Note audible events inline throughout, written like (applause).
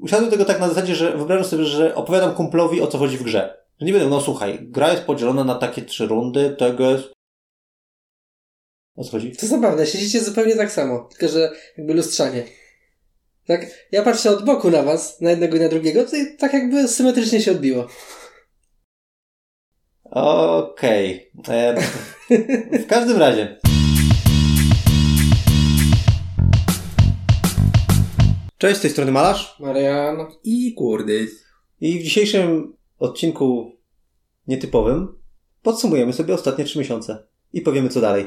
usiadłem tego tak na zasadzie, że wyobrażam sobie, że opowiadam kumplowi o co chodzi w grze. Że nie będę, no słuchaj, gra jest podzielona na takie trzy rundy, tego jest... O co chodzi? To zabawne, siedzicie zupełnie tak samo, tylko że jakby lustrzanie. Tak, ja patrzę od boku na was, na jednego i na drugiego, to i tak jakby symetrycznie się odbiło. Okej. E, (laughs) W każdym razie. Cześć, z tej strony Malarz. Marian. I kurde. I w dzisiejszym odcinku nietypowym podsumujemy sobie ostatnie trzy miesiące i powiemy co dalej.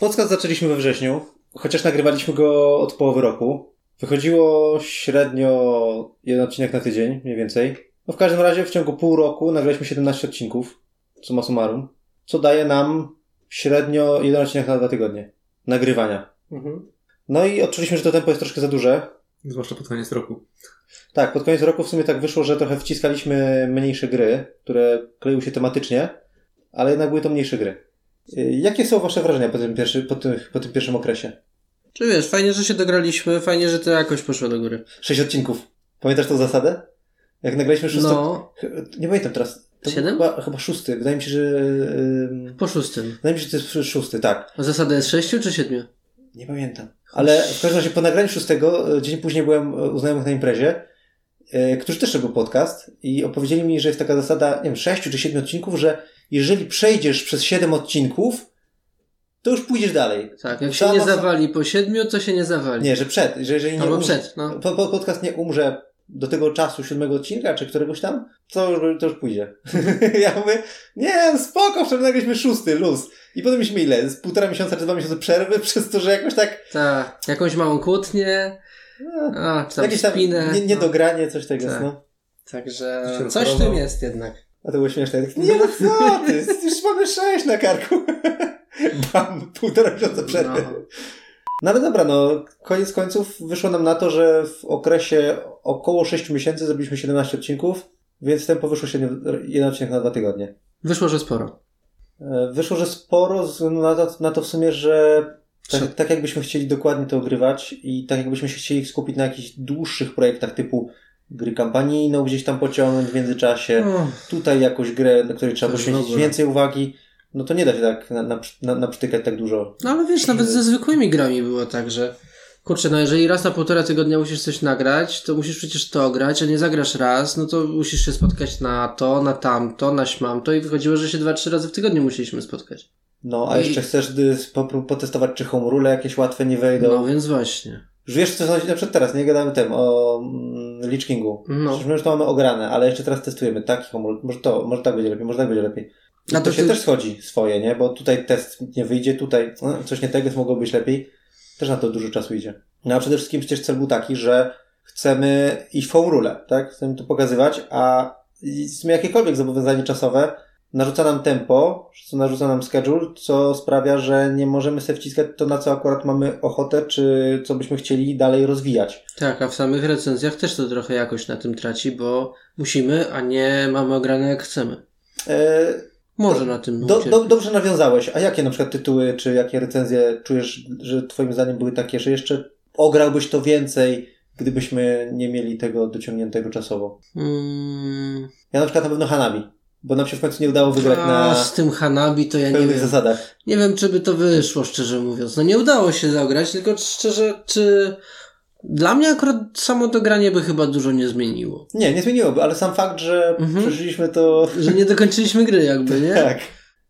Podcast zaczęliśmy we wrześniu, chociaż nagrywaliśmy go od połowy roku. Wychodziło średnio jeden odcinek na tydzień, mniej więcej. No w każdym razie w ciągu pół roku nagraliśmy 17 odcinków, summa summarum, co daje nam średnio jeden odcinek na dwa tygodnie nagrywania. Mhm. No i odczuliśmy, że to tempo jest troszkę za duże, Zwłaszcza pod koniec roku. tak, pod koniec roku w sumie tak wyszło, że trochę wciskaliśmy mniejsze gry, które kleiły się tematycznie, ale jednak były to mniejsze gry. Y, Jakie są Wasze wrażenia po tym, pierwszy, po tym, po tym pierwszym okresie? Czy wiesz, fajnie, że się dograliśmy, fajnie, że to jakoś poszło do góry. Sześć odcinków. Pamiętasz tą zasadę? Jak nagraliśmy szósty... No, Nie pamiętam teraz. To Siedem? Chyba, chyba szósty. Wydaje mi się, że... po szóstym. Wydaje mi się, że to jest szósty, tak. A zasada jest sześciu czy siedmiu? Nie pamiętam. Ale w każdym razie po nagraniu szóstego, e, dzień później byłem e, u znajomych na imprezie, e, którzy też robił podcast i opowiedzieli mi, że jest taka zasada, nie wiem, sześciu czy siedmiu odcinków, że jeżeli przejdziesz przez siedem odcinków, to już pójdziesz dalej. Tak, jak się nie zawali po siedmiu, to się nie zawali. Nie, że przed, że jeżeli nie Albo um- przed, no. po, po, podcast nie umrze do tego czasu siódmego odcinka, czy któregoś tam, to już, to już pójdzie. (laughs) ja mówię, nie, spoko, wczoraj nagraliśmy szósty, luz. I potem mieliśmy ile? Z półtora miesiąca czy dwa miesiące przerwy, (laughs) przez to, że jakoś tak Tak, jakąś małą kłótnię, no, a, czy tam jakieś tam spinę. nie, no. niedogranie, coś tego jest, Tak. no. Także coś w tym jest jednak. A to było śmieszne. Tak, nie no co ty, (laughs) już mamy sześć na karku. Mam półtora miesiąca przerwy. No. No ale dobra, no koniec końców wyszło nam na to, że w okresie około 6 miesięcy zrobiliśmy 17 odcinków, więc tempo wyszło się jeden odcinek na dwa tygodnie. Wyszło, że sporo. E, Wyszło, że sporo, względu na to, na to w sumie, że tak, tak jakbyśmy chcieli dokładnie to ogrywać i tak jakbyśmy się chcieli skupić na jakichś dłuższych projektach typu gry kampanijną gdzieś tam pociągnąć w międzyczasie, No, tutaj jakąś grę, na której trzeba poświęcić więcej uwagi, no to nie da się tak na, na, na, naprztykać tak dużo. no ale wiesz, nawet ze zwykłymi grami było tak, że kurczę, no jeżeli raz na półtora tygodnia musisz coś nagrać, to musisz przecież to grać, a nie zagrasz raz, no to musisz się spotkać na to, na tamto, na śmamto i wychodziło, że się dwa, trzy razy w tygodniu musieliśmy spotkać. No, a I- jeszcze chcesz po- potestować, czy home rule jakieś łatwe nie wejdą. No więc właśnie. Już wiesz, co sądzić na przykład teraz, nie gadamy tym o mm, Lich Kingu. No. Przecież my już to mamy ograne, ale jeszcze teraz testujemy taki home rule. Może to, może tak będzie lepiej, może tak będzie lepiej. A to, to się ty- też schodzi swoje, nie? Bo tutaj test nie wyjdzie, tutaj no, coś nie tego, co mogło być lepiej. Też na to dużo czasu idzie. No a przede wszystkim przecież cel był taki, że chcemy iść w home rule, tak? Chcemy to pokazywać, a w sumie jakiekolwiek zobowiązanie czasowe narzuca nam tempo, co narzuca nam schedule, co sprawia, że nie możemy sobie wciskać to, na co akurat mamy ochotę, czy co byśmy chcieli dalej rozwijać. Tak, a w samych recenzjach też to trochę jakoś na tym traci, bo musimy, a nie mamy ograne jak chcemy. E, Może na tym do, do, dobrze nawiązałeś. A jakie na przykład tytuły, czy jakie recenzje czujesz, że twoim zdaniem były takie, że jeszcze ograłbyś to więcej, gdybyśmy nie mieli tego dociągniętego czasowo? Mm, Ja na przykład na pewno Hanabi, bo nam się w końcu nie udało wygrać a na z tym Hanabi to ja nie wiem. zasadach. Nie wiem, czy by to wyszło, szczerze mówiąc. No nie udało się zagrać, tylko szczerze, czy... Dla mnie akurat samo to granie by chyba dużo nie zmieniło. Nie, nie zmieniłoby, ale sam fakt, że Mhm. przeżyliśmy to... Że nie dokończyliśmy gry jakby, nie? (laughs) Tak.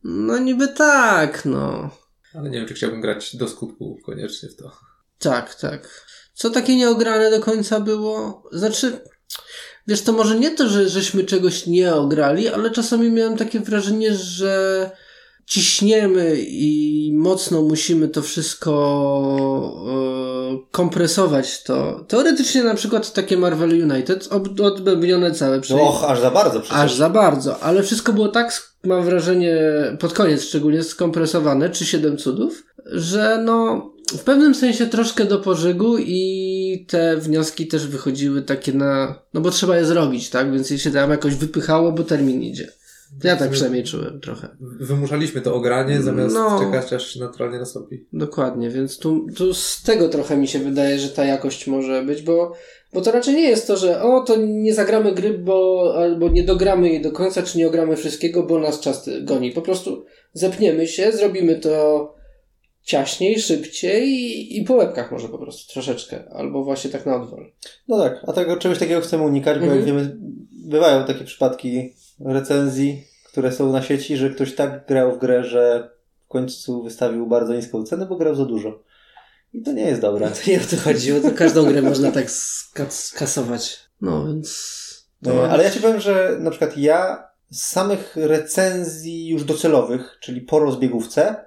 No niby tak, no. Ale nie wiem, czy chciałbym grać do skutku koniecznie w to. Tak, tak. Co takie nieograne do końca było? Znaczy, wiesz, to może nie to, że żeśmy czegoś nie ograli, ale czasami miałem takie wrażenie, że ciśniemy i mocno musimy to wszystko e, kompresować to. Teoretycznie na przykład takie Marvel United odbębnione całe przy... Och, aż za bardzo przecież. Aż za bardzo, ale wszystko było tak, mam wrażenie, pod koniec szczególnie skompresowane, czy siedem cudów, że no, w pewnym sensie troszkę do pożygu i te wnioski też wychodziły takie na, no bo trzeba je zrobić, tak, więc je się tam jakoś wypychało, bo termin idzie. Ja tak przynajmniej czułem trochę. Wymuszaliśmy to ogranie, zamiast No. czekać, aż naturalnie nastąpi. Dokładnie, więc tu, tu z tego trochę mi się wydaje, że ta jakość może być, bo, bo to raczej nie jest to, że o, to nie zagramy gry, bo albo nie dogramy jej do końca, czy nie ogramy wszystkiego, bo nas czas goni. Po prostu zepniemy się, zrobimy to ciaśniej, szybciej i, i po łebkach może po prostu troszeczkę, albo właśnie tak na odwal. No tak, a tego czegoś takiego chcemy unikać, bo Mhm. jak wiemy, bywają takie przypadki recenzji, które są na sieci, że ktoś tak grał w grę, że w końcu wystawił bardzo niską cenę, bo grał za dużo. I to nie jest dobre. To nie o to chodziło, to każdą grę można tak ska- skasować. No więc... E, Ale ja ci powiem, że na przykład ja z samych recenzji już docelowych, czyli po rozbiegówce,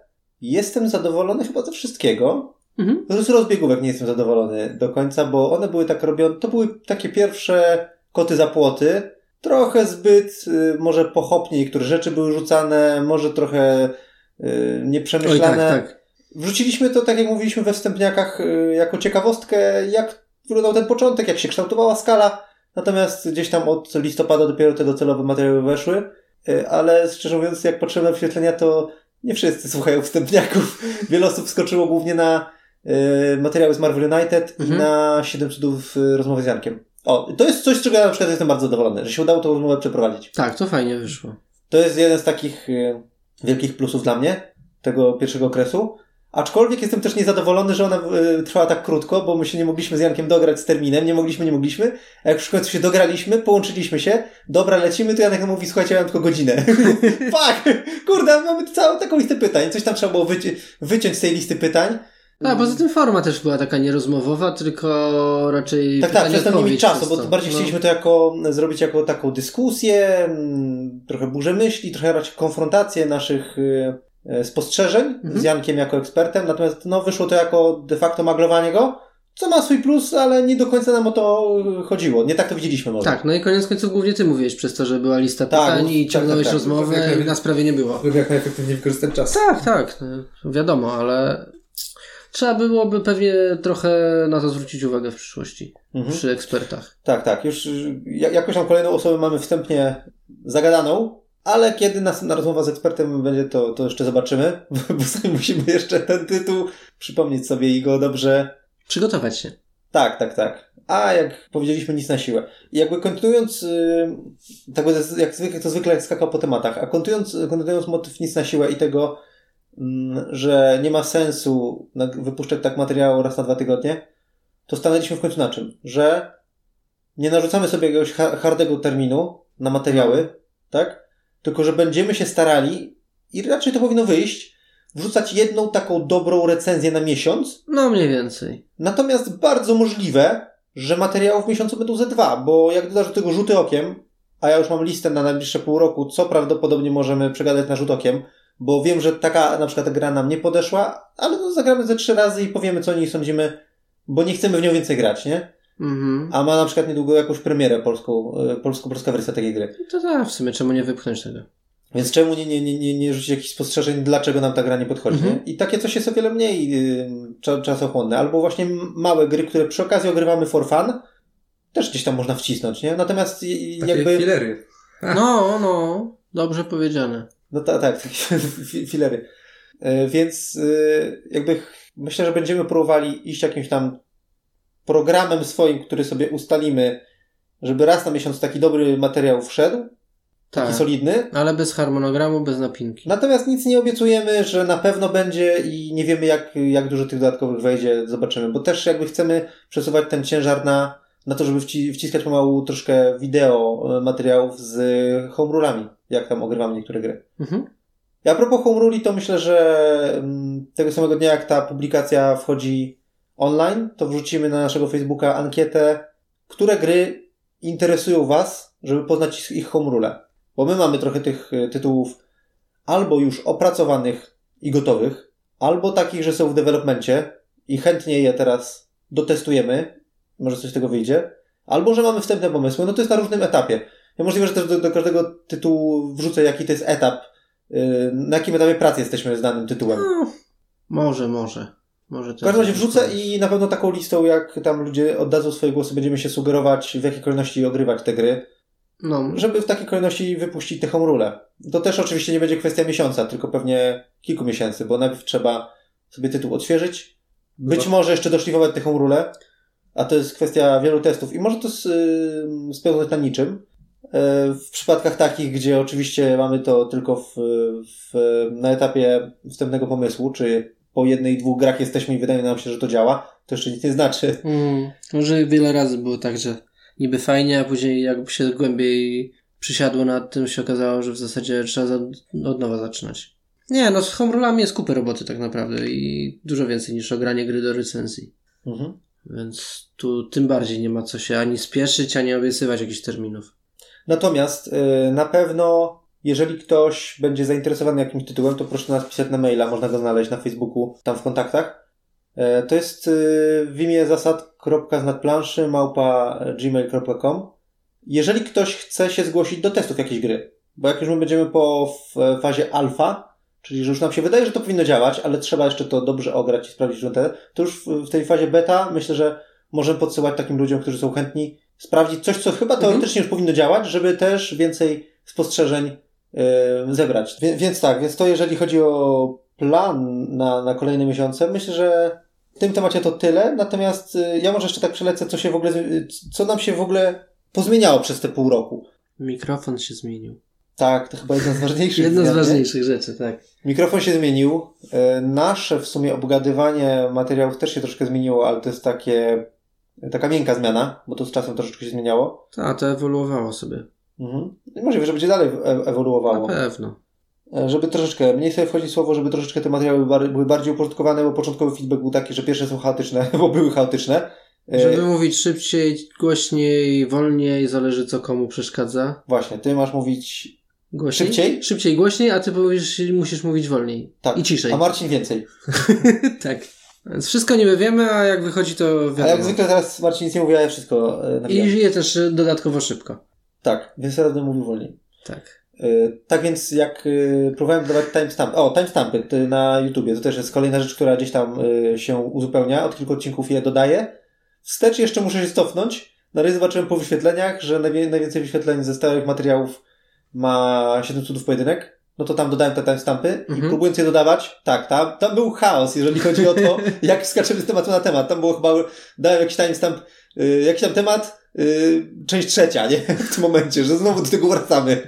jestem zadowolony chyba ze wszystkiego. Mhm. Z rozbiegówek nie jestem zadowolony do końca, bo one były tak robione, to były takie pierwsze koty za płoty, trochę zbyt, y, może pochopnie niektóre rzeczy były rzucane, może trochę y, Oj, nieprzemyślane. tak, tak. Wrzuciliśmy to, tak jak mówiliśmy we wstępniakach, y, jako ciekawostkę, jak wyglądał ten początek, jak się kształtowała skala. Natomiast gdzieś tam od listopada dopiero te docelowe materiały weszły. Y, Ale szczerze mówiąc, jak patrzyłem na wyświetlenia, to nie wszyscy słuchają wstępniaków. Wiele osób skoczyło głównie na y, materiały z Marvel United Mhm. i na 7 cudów y, rozmowy z Jankiem. O, to jest coś, z czego ja na przykład jestem bardzo zadowolony, że się udało tą rozmowę przeprowadzić. Tak, to fajnie wyszło. To jest jeden z takich y, wielkich plusów dla mnie, tego pierwszego okresu. Aczkolwiek jestem też niezadowolony, że ona y, trwała tak krótko, bo my się nie mogliśmy z Jankiem dograć z terminem, nie mogliśmy, nie mogliśmy. A jak już w końcu się dograliśmy, połączyliśmy się, dobra, lecimy, to Janek mówi, słuchajcie, ja mam tylko godzinę. (laughs) Fuck! Kurde, mamy całą taką listę pytań. Coś tam trzeba było wyci- wyciąć z tej listy pytań. A poza tym forma też była taka nierozmowowa, tylko raczej Tak, tak, przez mieć odpowiedź czasu, bo to. bardziej No. chcieliśmy to jako, zrobić jako taką dyskusję, mm, trochę burzę myśli, trochę raczej konfrontację naszych y, spostrzeżeń Mhm. z Jankiem jako ekspertem, natomiast no, wyszło to jako de facto maglowanie go, co ma swój plus, ale nie do końca nam o to chodziło. Nie tak to widzieliśmy może. Tak, no i koniec końców głównie ty mówiłeś przez to, że była lista Tak, pytań tak, i ciągnąłeś tak, tak. rozmowę Tak, tak. i nas prawie nie było. Żeby jak najefektywniej wykorzystać czas. Tak, tak, no, wiadomo, ale trzeba byłoby pewnie trochę na to zwrócić uwagę w przyszłości Mhm. przy ekspertach. Tak, tak. Już y, ja- jakoś tam kolejną osobę mamy wstępnie zagadaną, ale kiedy następna rozmowa z ekspertem będzie, to, to jeszcze zobaczymy, (laughs) bo sobie musimy jeszcze ten tytuł przypomnieć sobie i go dobrze Przygotować się. Tak, tak, tak. A jak powiedzieliśmy, nic na siłę. I jakby kontynuując, yy, tak jak zwykle, to zwykle jak skakał po tematach, a kontynuując, kontynuując motyw nic na siłę i tego, mm, że nie ma sensu wypuszczać tak materiału raz na dwa tygodnie, to stanęliśmy w końcu na czym? Że nie narzucamy sobie jakiegoś ha- hardego terminu na materiały, tak? Tylko, że będziemy się starali i raczej to powinno wyjść, wrzucać jedną taką dobrą recenzję na miesiąc, No mniej więcej. Natomiast bardzo możliwe, że materiałów w miesiącu będą ze dwa, bo jak dodasz do tego rzuty okiem, a ja już mam listę na najbliższe pół roku, co prawdopodobnie możemy przegadać na rzut okiem, bo wiem, że taka na przykład gra nam nie podeszła, ale no zagramy ze trzy razy i powiemy, co o niej sądzimy, bo nie chcemy w nią więcej grać, nie? Mhm. A ma na przykład niedługo jakąś premierę polską, e, polsko-polska wersja takiej gry. To tak, w sumie czemu nie wypchnąć tego? Więc czemu nie, nie, nie, nie, nie rzucić jakichś spostrzeżeń, dlaczego nam ta gra nie podchodzi? Mhm. I takie coś jest o wiele mniej yy, cza- czasochłonne. Albo właśnie małe gry, które przy okazji ogrywamy for fun, też gdzieś tam można wcisnąć, nie? Natomiast Takie jakby... filery. (laughs) No, no, dobrze powiedziane. No tak, (laughs) tak, takie fi- filery. Yy, Więc yy, jakby myślę, że będziemy próbowali iść jakimś tam programem swoim, który sobie ustalimy, żeby raz na miesiąc taki dobry materiał wszedł, taki Tak. solidny, Ale bez harmonogramu, bez napinki. Natomiast nic nie obiecujemy, że na pewno będzie i nie wiemy jak, jak dużo tych dodatkowych wejdzie, zobaczymy. Bo też jakby chcemy przesuwać ten ciężar na, na to, żeby wci, wciskać pomału troszkę wideo e, materiałów z home rulami, jak tam ogrywamy niektóre gry. Mhm. A propos home ruli, to myślę, że mm, tego samego dnia jak ta publikacja wchodzi online, to wrzucimy na naszego Facebooka ankietę, które gry interesują Was, żeby poznać ich home rule. Bo my mamy trochę tych y, tytułów albo już opracowanych i gotowych, albo takich, że są w developmencie i chętnie je teraz dotestujemy, może coś z tego wyjdzie, albo że mamy wstępne pomysły, no to jest na różnym etapie. Ja możliwe, że też do, do każdego tytułu wrzucę, jaki to jest etap, y, na jakim etapie pracy jesteśmy z danym tytułem. No, może, może. Może W każdym razie wrzucę i na pewno taką listą, jak tam ludzie oddadzą swoje głosy, będziemy się sugerować, w jakiej kolejności ogrywać te gry. No, żeby w takiej kolejności wypuścić te home rule. To też oczywiście nie będzie kwestia miesiąca, tylko pewnie kilku miesięcy, bo najpierw trzeba sobie tytuł odświeżyć, być Chyba. może jeszcze doszlifować te home rule, a to jest kwestia wielu testów i może to s- spełzać na niczym. E, W przypadkach takich, gdzie oczywiście mamy to tylko w, w, na etapie wstępnego pomysłu, czy po jednej, dwóch grach jesteśmy i wydaje nam się, że to działa, to jeszcze nic nie znaczy. mm, może wiele razy było tak, że niby fajnie, a później jakby się głębiej przysiadło nad tym, się okazało, że w zasadzie trzeba za, od nowa zaczynać. Nie, no z homerulami jest kupę roboty tak naprawdę i dużo więcej niż ogranie gry do recenzji. Mhm. Więc tu tym bardziej nie ma co się ani spieszyć, ani obiecywać jakichś terminów. Natomiast y, na pewno, jeżeli ktoś będzie zainteresowany jakimś tytułem, to proszę nas pisać na maila, można go znaleźć na Facebooku, tam w kontaktach. E, To jest y, w imię zasad.znadplanszy małpa gmail.com. Jeżeli ktoś chce się zgłosić do testów jakiejś gry, bo jak już my będziemy po w fazie alfa, czyli że już nam się wydaje, że to powinno działać, ale trzeba jeszcze to dobrze ograć i sprawdzić, że te, to już w, tej fazie beta myślę, że możemy podsyłać takim ludziom, którzy są chętni, sprawdzić coś, co chyba Mhm. teoretycznie już powinno działać, żeby też więcej spostrzeżeń zebrać. Wie, więc tak, więc to jeżeli chodzi o plan na, na kolejne miesiące, myślę, że w tym temacie to tyle, natomiast y, ja może jeszcze tak przelecę, co się w ogóle, co nam się w ogóle pozmieniało przez te pół roku. Mikrofon się zmienił. Tak, to chyba jedna z ważniejszych Jedna z ważniejszych rzeczy, tak. Mikrofon się zmienił. E, Nasze w sumie obgadywanie materiałów też się troszkę zmieniło, ale to jest takie, taka miękka zmiana, bo to z czasem troszeczkę się zmieniało. Tak, to ewoluowało sobie. Mhm. I Możliwe, że będzie dalej e- ewoluowało. Na pewno. E, Żeby troszeczkę, mniej sobie wchodzi słowo, żeby troszeczkę te materiały były bardziej uporządkowane, bo początkowy feedback był taki, że pierwsze są chaotyczne, (laughs) bo były chaotyczne. E, Żeby mówić szybciej, głośniej, wolniej, zależy co komu przeszkadza. Właśnie, ty masz mówić Głośniej? Szybciej? Szybciej, głośniej, a ty powiesz, musisz mówić wolniej. tak, I ciszej. a Marcin więcej. (laughs) tak. Więc wszystko niby wiemy, a jak wychodzi to A wiadomo. jak zwykle teraz Marcin nic nie mówi, a ja wszystko e, I żyje też dodatkowo szybko. Tak, więc będę mówił wolniej. Tak. Y, Tak więc jak y, próbowałem dodawać timestamp, o, timestampy na YouTubie, to też jest kolejna rzecz, która gdzieś tam y, się uzupełnia, od kilku odcinków je dodaję. Wstecz jeszcze muszę się cofnąć, na razie zobaczyłem po wyświetleniach, że najwie- najwięcej wyświetleń ze starych materiałów ma 7 cudów pojedynek, no to tam dodałem te timestampy i Mhm. próbując je dodawać, tak, tam, tam był chaos, jeżeli chodzi o to, (laughs) jak skaczemy z tematu na temat. Tam było chyba, dałem jakiś timestamp, y, jakiś tam temat, y, część trzecia, nie? (laughs) W tym momencie, że znowu do tego wracamy.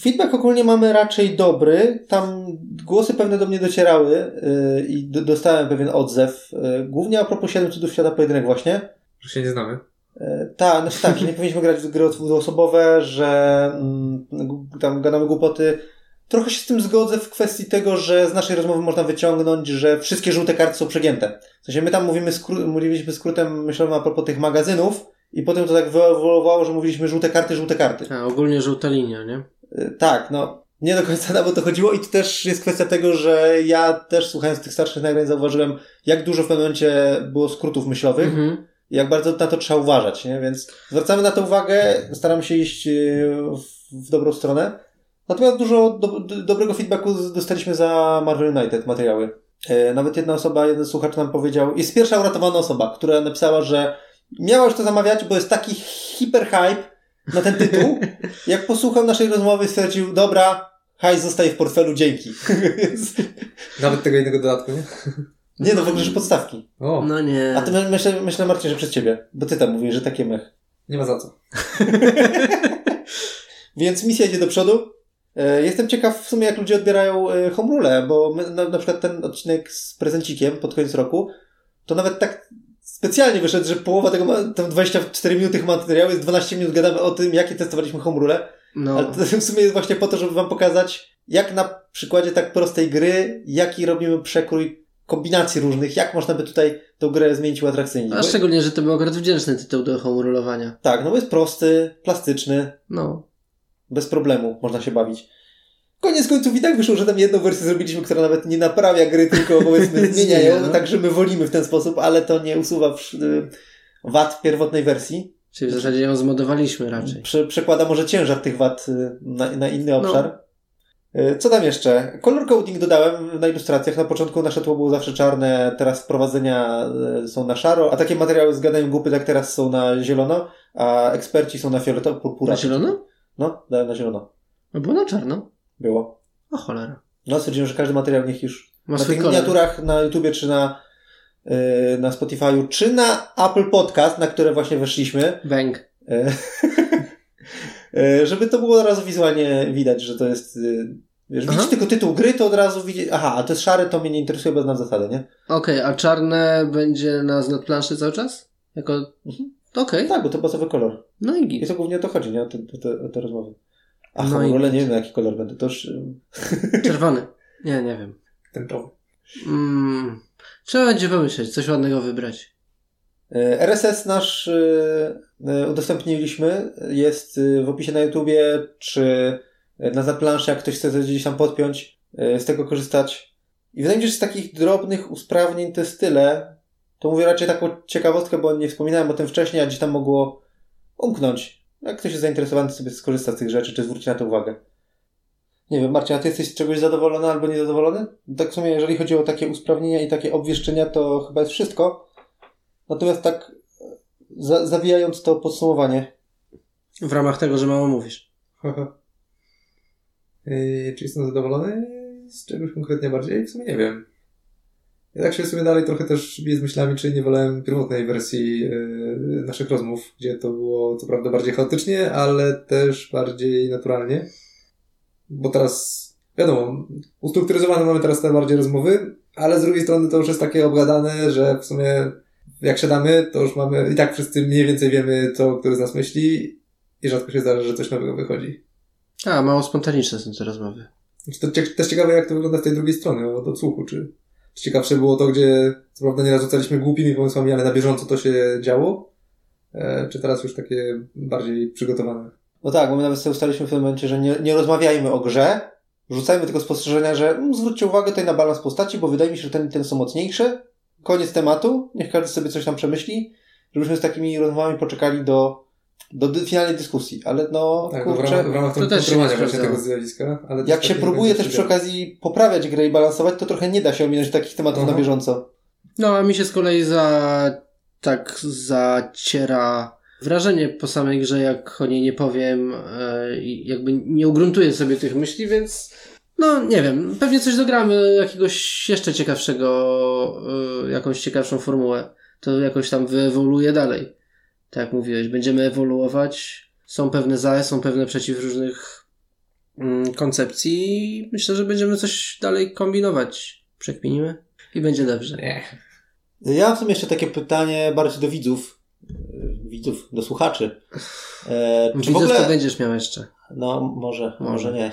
Feedback ogólnie mamy raczej dobry. Tam głosy pewne do mnie docierały yy, i dostałem pewien odzew. Głównie a propos 7 cudów świata pojedynek właśnie. Że się nie znamy. Tak, znaczy tak, że nie powinniśmy grać w gry dwuosobowe, że mm, tam gadamy głupoty. Trochę się z tym zgodzę w kwestii tego, że z naszej rozmowy można wyciągnąć, że wszystkie żółte karty są przegięte. W sensie my tam mówimy skró- mówiliśmy skrótem myślałem a propos tych magazynów i potem to tak wyewoluowało, że mówiliśmy żółte karty, żółte karty. A ogólnie żółta linia, nie? Y, Tak, no. Nie do końca nam o to chodziło i to też jest kwestia tego, że ja też słuchając tych starszych nagrań zauważyłem, jak dużo w pewnym momencie było skrótów myślowych Mhm. i jak bardzo na to trzeba uważać, nie? Więc zwracamy na to uwagę, staramy się iść y, w dobrą stronę. Natomiast dużo do, do, dobrego feedbacku dostaliśmy za Marvel United materiały. E, Nawet jedna osoba, jeden słuchacz nam powiedział, jest pierwsza uratowana osoba, która napisała, że miała już to zamawiać, bo jest taki hiper hype na ten tytuł. (laughs) Jak posłuchał naszej rozmowy, stwierdził, dobra, hajs zostaje w portfelu, dzięki. (laughs) Nawet tego jednego dodatku, nie? (laughs) nie no, w ogóle, że podstawki. O, No nie. A ty my- myślę, myślę Marcin, że przez ciebie, bo ty tam mówisz, że takie mech. nie ma za co. Więc misja idzie do przodu. E, Jestem ciekaw w sumie, jak ludzie odbierają e, home rule, bo my, na, na przykład ten odcinek z prezencikiem pod koniec roku, to nawet tak specjalnie wyszedł, że połowa tego, ma- tam 24 minuty materiału jest 12 minut gadamy o tym, jakie testowaliśmy home rule, No. ale to w sumie jest właśnie po to, żeby wam pokazać, jak na przykładzie tak prostej gry, jaki robimy przekrój kombinacji różnych, jak można by tutaj tą grę zmienić uatrakcyjnić. A szczególnie, że to był akurat wdzięczny tytuł do home rolowania. Tak, no bo jest prosty, plastyczny, No. Bez problemu można się bawić. Koniec końców i tak wyszło, że tam jedną wersję zrobiliśmy, która nawet nie naprawia gry, tylko (laughs) powiedzmy zmienia ją, Zmienia, no. tak że my wolimy w ten sposób, ale to nie usuwa y, wad pierwotnej wersji. Czyli w zasadzie ją zmodowaliśmy raczej. Prze- przekłada może ciężar tych wad y, na, na inny obszar. No. Co tam jeszcze? Color coding dodałem na ilustracjach. Na początku nasze tło było zawsze czarne, teraz wprowadzenia są na szaro, a takie materiały z gadaniem głupy jak teraz są na zielono. a eksperci są na fioletowo, purpura. Na zielono? No, dałem na zielono. No było na czarno. Było. O cholera. No, stwierdziłem, że każdy materiał niech już Ma na tych miniaturach na YouTubie, czy na, yy, na Spotify'u, czy na Apple Podcast, na które właśnie weszliśmy, Bęk. E, (laughs) e, żeby to było od razu wizualnie widać, że to jest. Wiesz, Aha. widzisz tylko tytuł gry, to od razu widzi. Aha, a to jest szare, to mnie nie interesuje, bo znam zasady, nie? Okej, a czarne będzie na zlot planszy cały czas? Jako... Mhm. Okej, Tak, bo to bazowy kolor. no i I git. to głównie o to chodzi, nie? O te, te, te rozmowy. A No i- ale nie wiem, jaki kolor będę. To już. (laughs) Czerwony. Nie, nie wiem. Tęczowy. Mm. Trzeba będzie pomyśleć, coś ładnego wybrać. e, RSS nasz e, e, udostępniliśmy. Jest w opisie na YouTubie, czy na zaplanszy, jak ktoś chce gdzieś tam podpiąć, z tego korzystać. I wydaje mi się, że z takich drobnych usprawnień to jest tyle. To mówię raczej taką ciekawostkę, bo nie wspominałem o tym wcześniej, a gdzieś tam mogło umknąć. Jak ktoś jest zainteresowany, to sobie skorzysta z tych rzeczy, czy zwróci na to uwagę. Nie wiem, Marcin, a ty jesteś z czegoś zadowolony albo niezadowolony? Tak w sumie, jeżeli chodzi o takie usprawnienia i takie obwieszczenia, to chyba jest wszystko. Natomiast tak e, za, zawijając to podsumowanie. W ramach tego, że mało mówisz. Yy, czy jestem zadowolony z czegoś konkretnie bardziej? W sumie nie wiem. Ja tak się w sumie dalej trochę też biję z myślami, czy nie wolałem pierwotnej wersji yy, naszych rozmów, gdzie to było co prawda bardziej chaotycznie, ale też bardziej naturalnie. Bo teraz, wiadomo, ustrukturyzowane mamy teraz te bardziej rozmowy, ale z drugiej strony to już jest takie obgadane, że w sumie jak siadamy, to już mamy, i tak wszyscy mniej więcej wiemy, co który z nas myśli i rzadko się zdarza, że coś nowego wychodzi. A, mało spontaniczne są te rozmowy. Znaczy, To też ciekawe, jak to wygląda z tej drugiej strony, od odsłuchu. Czy ciekawsze było to, gdzie co prawda nieraz rzucaliśmy głupimi pomysłami, ale na bieżąco to się działo? E, czy teraz już takie bardziej przygotowane? No tak, bo my nawet sobie ustaliliśmy w tym momencie, że nie, nie rozmawiajmy o grze, rzucajmy tylko spostrzeżenia, że mm, zwróćcie uwagę tutaj na balans postaci, bo wydaje mi się, że ten ten są mocniejsze. Koniec tematu, niech każdy sobie coś tam przemyśli, żebyśmy z takimi rozmowami poczekali do, do finalnej dyskusji. Ale no, Tak, no w kurczę, ramach, w ramach to też się kontrolowania właśnie tego zjawiska. Ale jak się tak próbuje też przy okazji poprawiać grę i balansować, to trochę nie da się ominąć takich tematów Aha. na bieżąco. No, a mi się z kolei za... tak zaciera wrażenie po samej grze, jak o niej nie powiem e, i jakby nie ugruntuję sobie tych myśli, więc no, nie wiem, pewnie coś dogramy, jakiegoś jeszcze ciekawszego, e, jakąś ciekawszą formułę. To jakoś tam wyewoluuje dalej. Tak jak mówiłeś, będziemy ewoluować. Są pewne za, są pewne przeciw różnych mm, koncepcji i myślę, że będziemy coś dalej kombinować. Przekminimy i będzie dobrze. Nie. Ja mam w sumie jeszcze takie pytanie bardziej do widzów. Widzów, do słuchaczy. E, czy w Widzów ogóle... to będziesz miał jeszcze. No, może, Może. może nie. (laughs)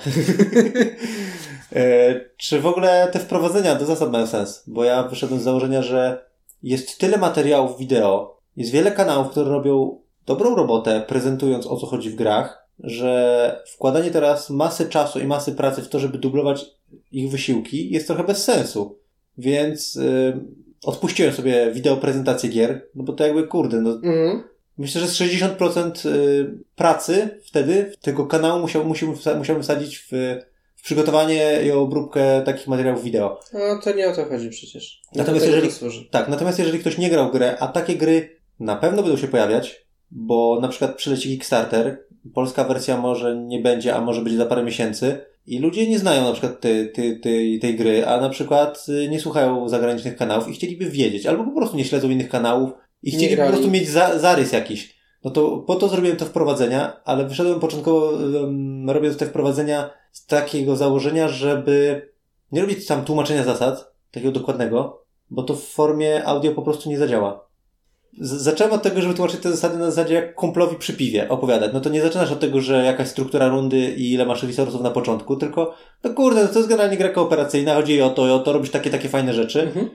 e, czy w ogóle te wprowadzenia do zasad mają sens? Bo ja wyszedłem z założenia, że jest tyle materiałów wideo, jest wiele kanałów, które robią dobrą robotę, prezentując o co chodzi w grach, że wkładanie teraz masy czasu i masy pracy w to, żeby dublować ich wysiłki, jest trochę bez sensu. Więc y, odpuściłem sobie wideo prezentację gier, no bo to jakby kurde, no Mhm. Myślę, że z 60% y, pracy wtedy tego kanału musiał, musiałbym, wsa- musiałbym wsadzić w, w przygotowanie i obróbkę takich materiałów wideo. No to nie o to chodzi przecież. Nie Natomiast jeżeli-. Tak, natomiast jeżeli ktoś nie grał w grę, a takie gry na pewno będą się pojawiać, bo na przykład przyleci Kickstarter, polska wersja może nie będzie, a może będzie za parę miesięcy i ludzie nie znają na przykład tej, tej, tej, tej gry, a na przykład y, nie słuchają zagranicznych kanałów i chcieliby wiedzieć, albo po prostu nie śledzą innych kanałów i chcieliby po prostu mieć za, zarys jakiś. No to po to zrobiłem to wprowadzenia, ale wyszedłem początkowo um, robiąc te wprowadzenia z takiego założenia, żeby nie robić tam tłumaczenia zasad, takiego dokładnego, bo to w formie audio po prostu nie zadziała. Zacząłem od tego, żeby tłumaczyć te zasady na zasadzie jak kumplowi przy piwie opowiadać. No to nie zaczynasz od tego, że jakaś struktura rundy i ile masz resourców na początku, tylko no kurde, no to jest generalnie gra kooperacyjna, chodzi o to i o to, robisz takie, takie fajne rzeczy. Mhm.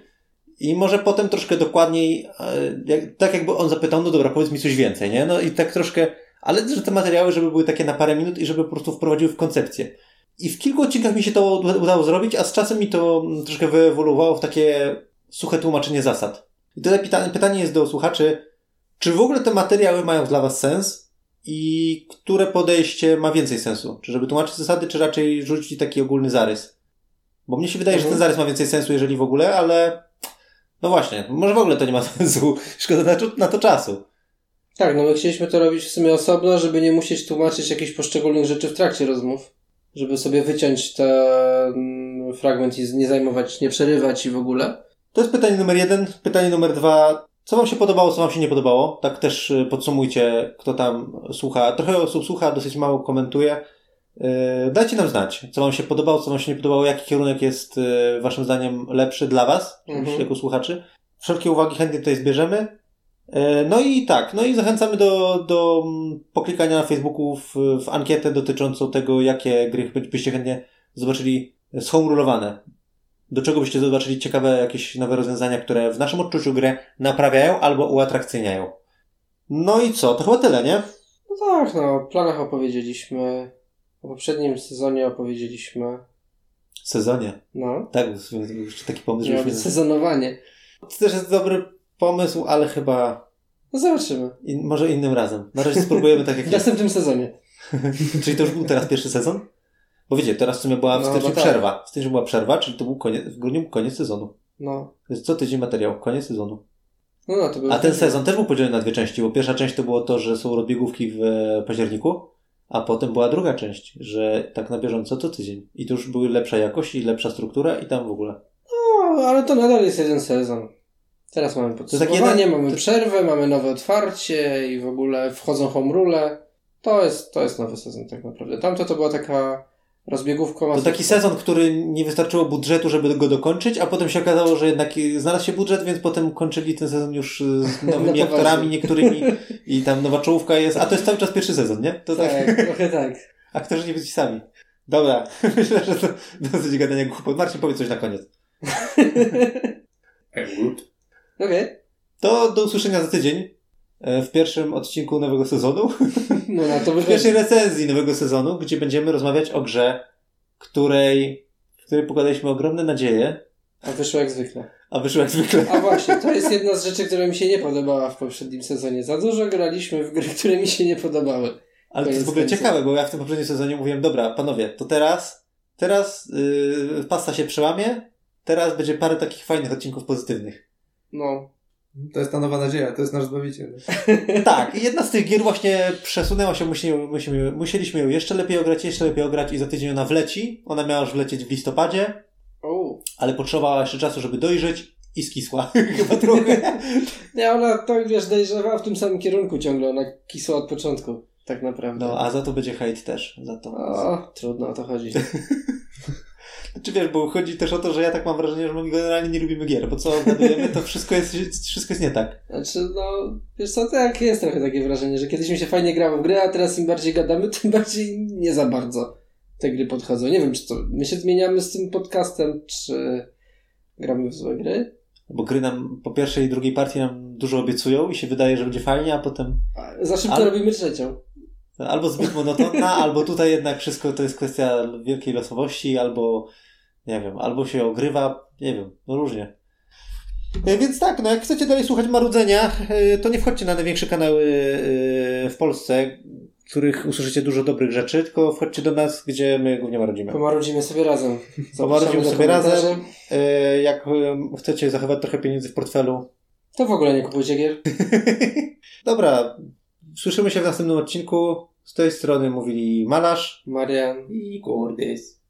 I może potem troszkę dokładniej, e, jak, tak jakby on zapytał, no dobra, powiedz mi coś więcej, nie? No i tak troszkę, ale że te materiały, żeby były takie na parę minut i żeby po prostu wprowadziły w koncepcję. I w kilku odcinkach mi się to uda- udało zrobić, a z czasem mi to mm, troszkę wyewoluowało w takie suche tłumaczenie zasad. I tutaj pytanie, pytanie jest do słuchaczy, czy w ogóle te materiały mają dla Was sens i które podejście ma więcej sensu? Czy żeby tłumaczyć zasady, czy raczej rzucić taki ogólny zarys? Bo mnie się wydaje, że Mhm. ten zarys ma więcej sensu, jeżeli w ogóle, ale no właśnie, może w ogóle to nie ma (laughs) sensu. Szkoda na, na to czasu. Tak, no my chcieliśmy to robić w sumie osobno, żeby nie musieć tłumaczyć jakichś poszczególnych rzeczy w trakcie rozmów. Żeby sobie wyciąć ten fragment i nie zajmować, nie przerywać i w ogóle. To jest pytanie numer jeden. Pytanie numer dwa. Co Wam się podobało, co Wam się nie podobało? Tak też y, podsumujcie, kto tam słucha. Trochę osób słucha, dosyć mało komentuje. Yy, Dajcie nam znać, co Wam się podobało, co Wam się nie podobało, jaki kierunek jest y, Waszym zdaniem lepszy dla Was, Mhm. jako słuchaczy. Wszelkie uwagi chętnie tutaj zbierzemy. No i tak, no i zachęcamy do, do mm, poklikania na Facebooku w, w ankietę dotyczącą tego, jakie gry by- byście chętnie zobaczyli zhomerulowane. Do czego byście zobaczyli ciekawe jakieś nowe rozwiązania, które w naszym odczuciu grę naprawiają albo uatrakcyjniają. No i co? To chyba tyle, nie? No tak, no, o planach opowiedzieliśmy. O poprzednim sezonie opowiedzieliśmy. Sezonie. No, Tak, jeszcze taki pomysł, żebyśmy... sezonowanie. To też jest dobry pomysł, ale chyba No zobaczymy. in, może innym razem. Na razie spróbujemy tak jak W następnym sezonie. (laughs) Czyli to już był teraz pierwszy sezon? Bo wiecie, teraz w sumie była w No, styczniu no tak. przerwa. W styczniu była przerwa, czyli to był koniec, w grudniu był koniec sezonu. No. Jest co tydzień materiał, koniec sezonu. No, no to był A ten sezon też był podzielony na dwie części, bo pierwsza część to było to, że są rozbiegówki w e, październiku, a potem była druga część, że tak na bieżąco co tydzień. I to już były lepsza jakość i lepsza struktura i tam w ogóle. No, ale to nadal jest jeden sezon. Teraz mamy podsumowanie, jeden- mamy przerwę, mamy nowe otwarcie i w ogóle wchodzą home rule. To jest, to jest nowy sezon tak naprawdę. Tamto to była taka rozbiegówka. To taki sezon, który nie wystarczyło budżetu, żeby go dokończyć, a potem się okazało, że jednak znalazł się budżet, więc potem kończyli ten sezon już e, z (laughs) nowymi poważnie. aktorami niektórymi i tam nowa czołówka jest, a to jest cały czas pierwszy sezon, nie? To tak, Tak, (laughs) trochę tak. aktorzy nie byli ci sami. Dobra, (laughs) myślę, że to dosyć gadania głupot. Marcin, powiedz coś na koniec. Okej. To do usłyszenia za tydzień w pierwszym odcinku nowego sezonu, No na to (laughs) w pierwszej recenzji nowego sezonu, gdzie będziemy rozmawiać o grze, której, w której pokładaliśmy ogromne nadzieje, A wyszło jak zwykle. a wyszło jak zwykle. A właśnie, to jest jedna z rzeczy, która mi się nie podobała w poprzednim sezonie. Za dużo graliśmy w gry, które mi się nie podobały. Ale to jest w ogóle ciekawe, bo ja w tym poprzednim sezonie mówiłem, dobra, panowie, to teraz, teraz yy, pasta się przełamie, teraz będzie parę takich fajnych odcinków pozytywnych. No. To jest ta nowa nadzieja, to jest nasz zbawiciel. (laughs) tak, i jedna z tych gier właśnie przesunęła się, musimy, musimy, musieliśmy ją jeszcze lepiej ograć, jeszcze lepiej ograć i za tydzień ona wleci. Ona miała już wlecieć w listopadzie, ale potrzebowała jeszcze czasu, żeby dojrzeć i skisła. (laughs) (laughs) Chyba trochę. Nie, ona to wiesz, dojrzewała w tym samym kierunku ciągle. Ona kisła od początku. Tak naprawdę. No, a za to będzie hejt też, za to. O, trudno o to chodzi. Czy wiesz, bo chodzi też o to, że ja tak mam wrażenie, że my generalnie nie lubimy gier, bo co gadujemy, to wszystko jest, wszystko jest nie tak. Znaczy, no, wiesz co, tak jest trochę takie wrażenie, że kiedyś mi się fajnie grało w gry, a teraz im bardziej gadamy, (laughs) tym bardziej nie za bardzo te gry podchodzą. Nie wiem, czy to my się zmieniamy z tym podcastem, czy gramy w złe gry. Bo gry nam po pierwszej i drugiej partii nam dużo obiecują i się wydaje, że będzie fajnie, a potem A Za szybko Ale- robimy trzecią. Albo zbyt monotonna, (laughs) albo tutaj jednak wszystko to jest kwestia wielkiej losowości, albo nie wiem, albo się ogrywa, nie wiem, no różnie. E, Więc tak, no jak chcecie dalej słuchać marudzenia, e, to nie wchodźcie na największe kanały e, w Polsce, w których usłyszycie dużo dobrych rzeczy, tylko wchodźcie do nas, gdzie my głównie marudzimy. Pomarudzimy sobie razem. Pomarudzimy sobie razem. Jak chcecie zachować trochę pieniędzy w portfelu, To w ogóle nie kupujcie gier. (laughs) Dobra, słyszymy się w następnym odcinku. Z tej strony mówili Malarz Marian. I kurdys.